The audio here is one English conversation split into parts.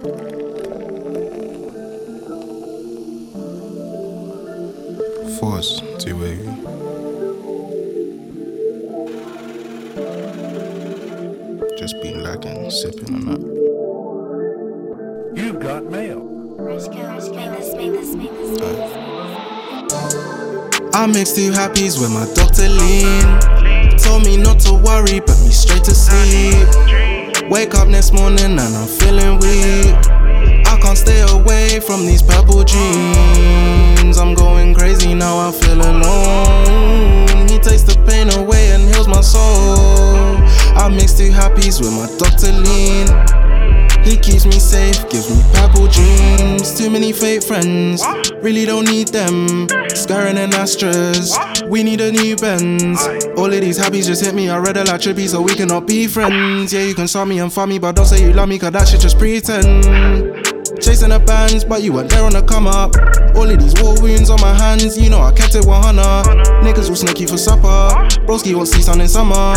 Force, to Tiwegi. Just be and sipping on up. You got mail. Eh. I mix Steve happies with my Dr. Lean. Told me not to worry, but me straight to sleep. Wake up next morning and I'm feeling weak. I can't stay away from these purple dreams. I'm going crazy now, I feel alone. He takes the pain away and heals my soul. I mix two happies with my doctor lean. He keeps me safe, gives me purple dreams. Too many fake friends, really don't need them. Scarring and Astras, we need a new Benz. All of these happies just hit me, I read a lot trippy, so we cannot be friends. Yeah, you can saw me and fuck me, but don't say you love me, cause that shit just pretend. Chasing the bands, but you weren't there on the come up. All of these war wounds on my hands, you know I kept it 100. Niggas will snake you for supper. Broski won't see sun in summer.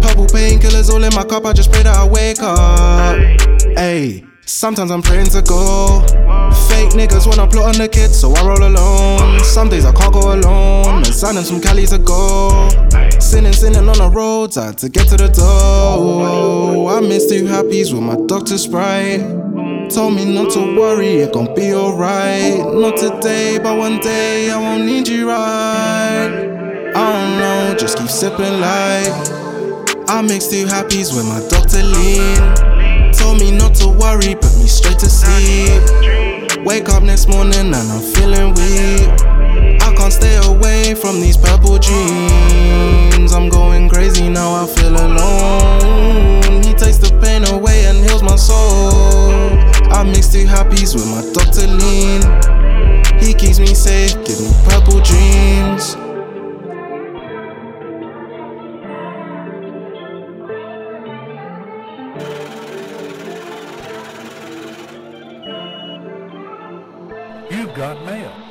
Purple painkillers all in my cup, I just pray that I wake up. Ayy, sometimes I'm praying to go. Fake niggas wanna plot on the kids, so I roll alone. Some days I can't go alone. And some Cali to go. Sinning, sinning on the roads, I had to get to the door. I miss two happies with my Dr. Sprite. Told me not to worry, it gon' be alright. Not today, but one day I won't need you right. I don't know, just keep sipping light. I mix two happies with my Dr. Lean. Told me not to worry, put me straight to sleep. Wake up next morning and I'm feeling weak. I can't stay away from these purple dreams. me safe, give me purple dreams. You've got mail.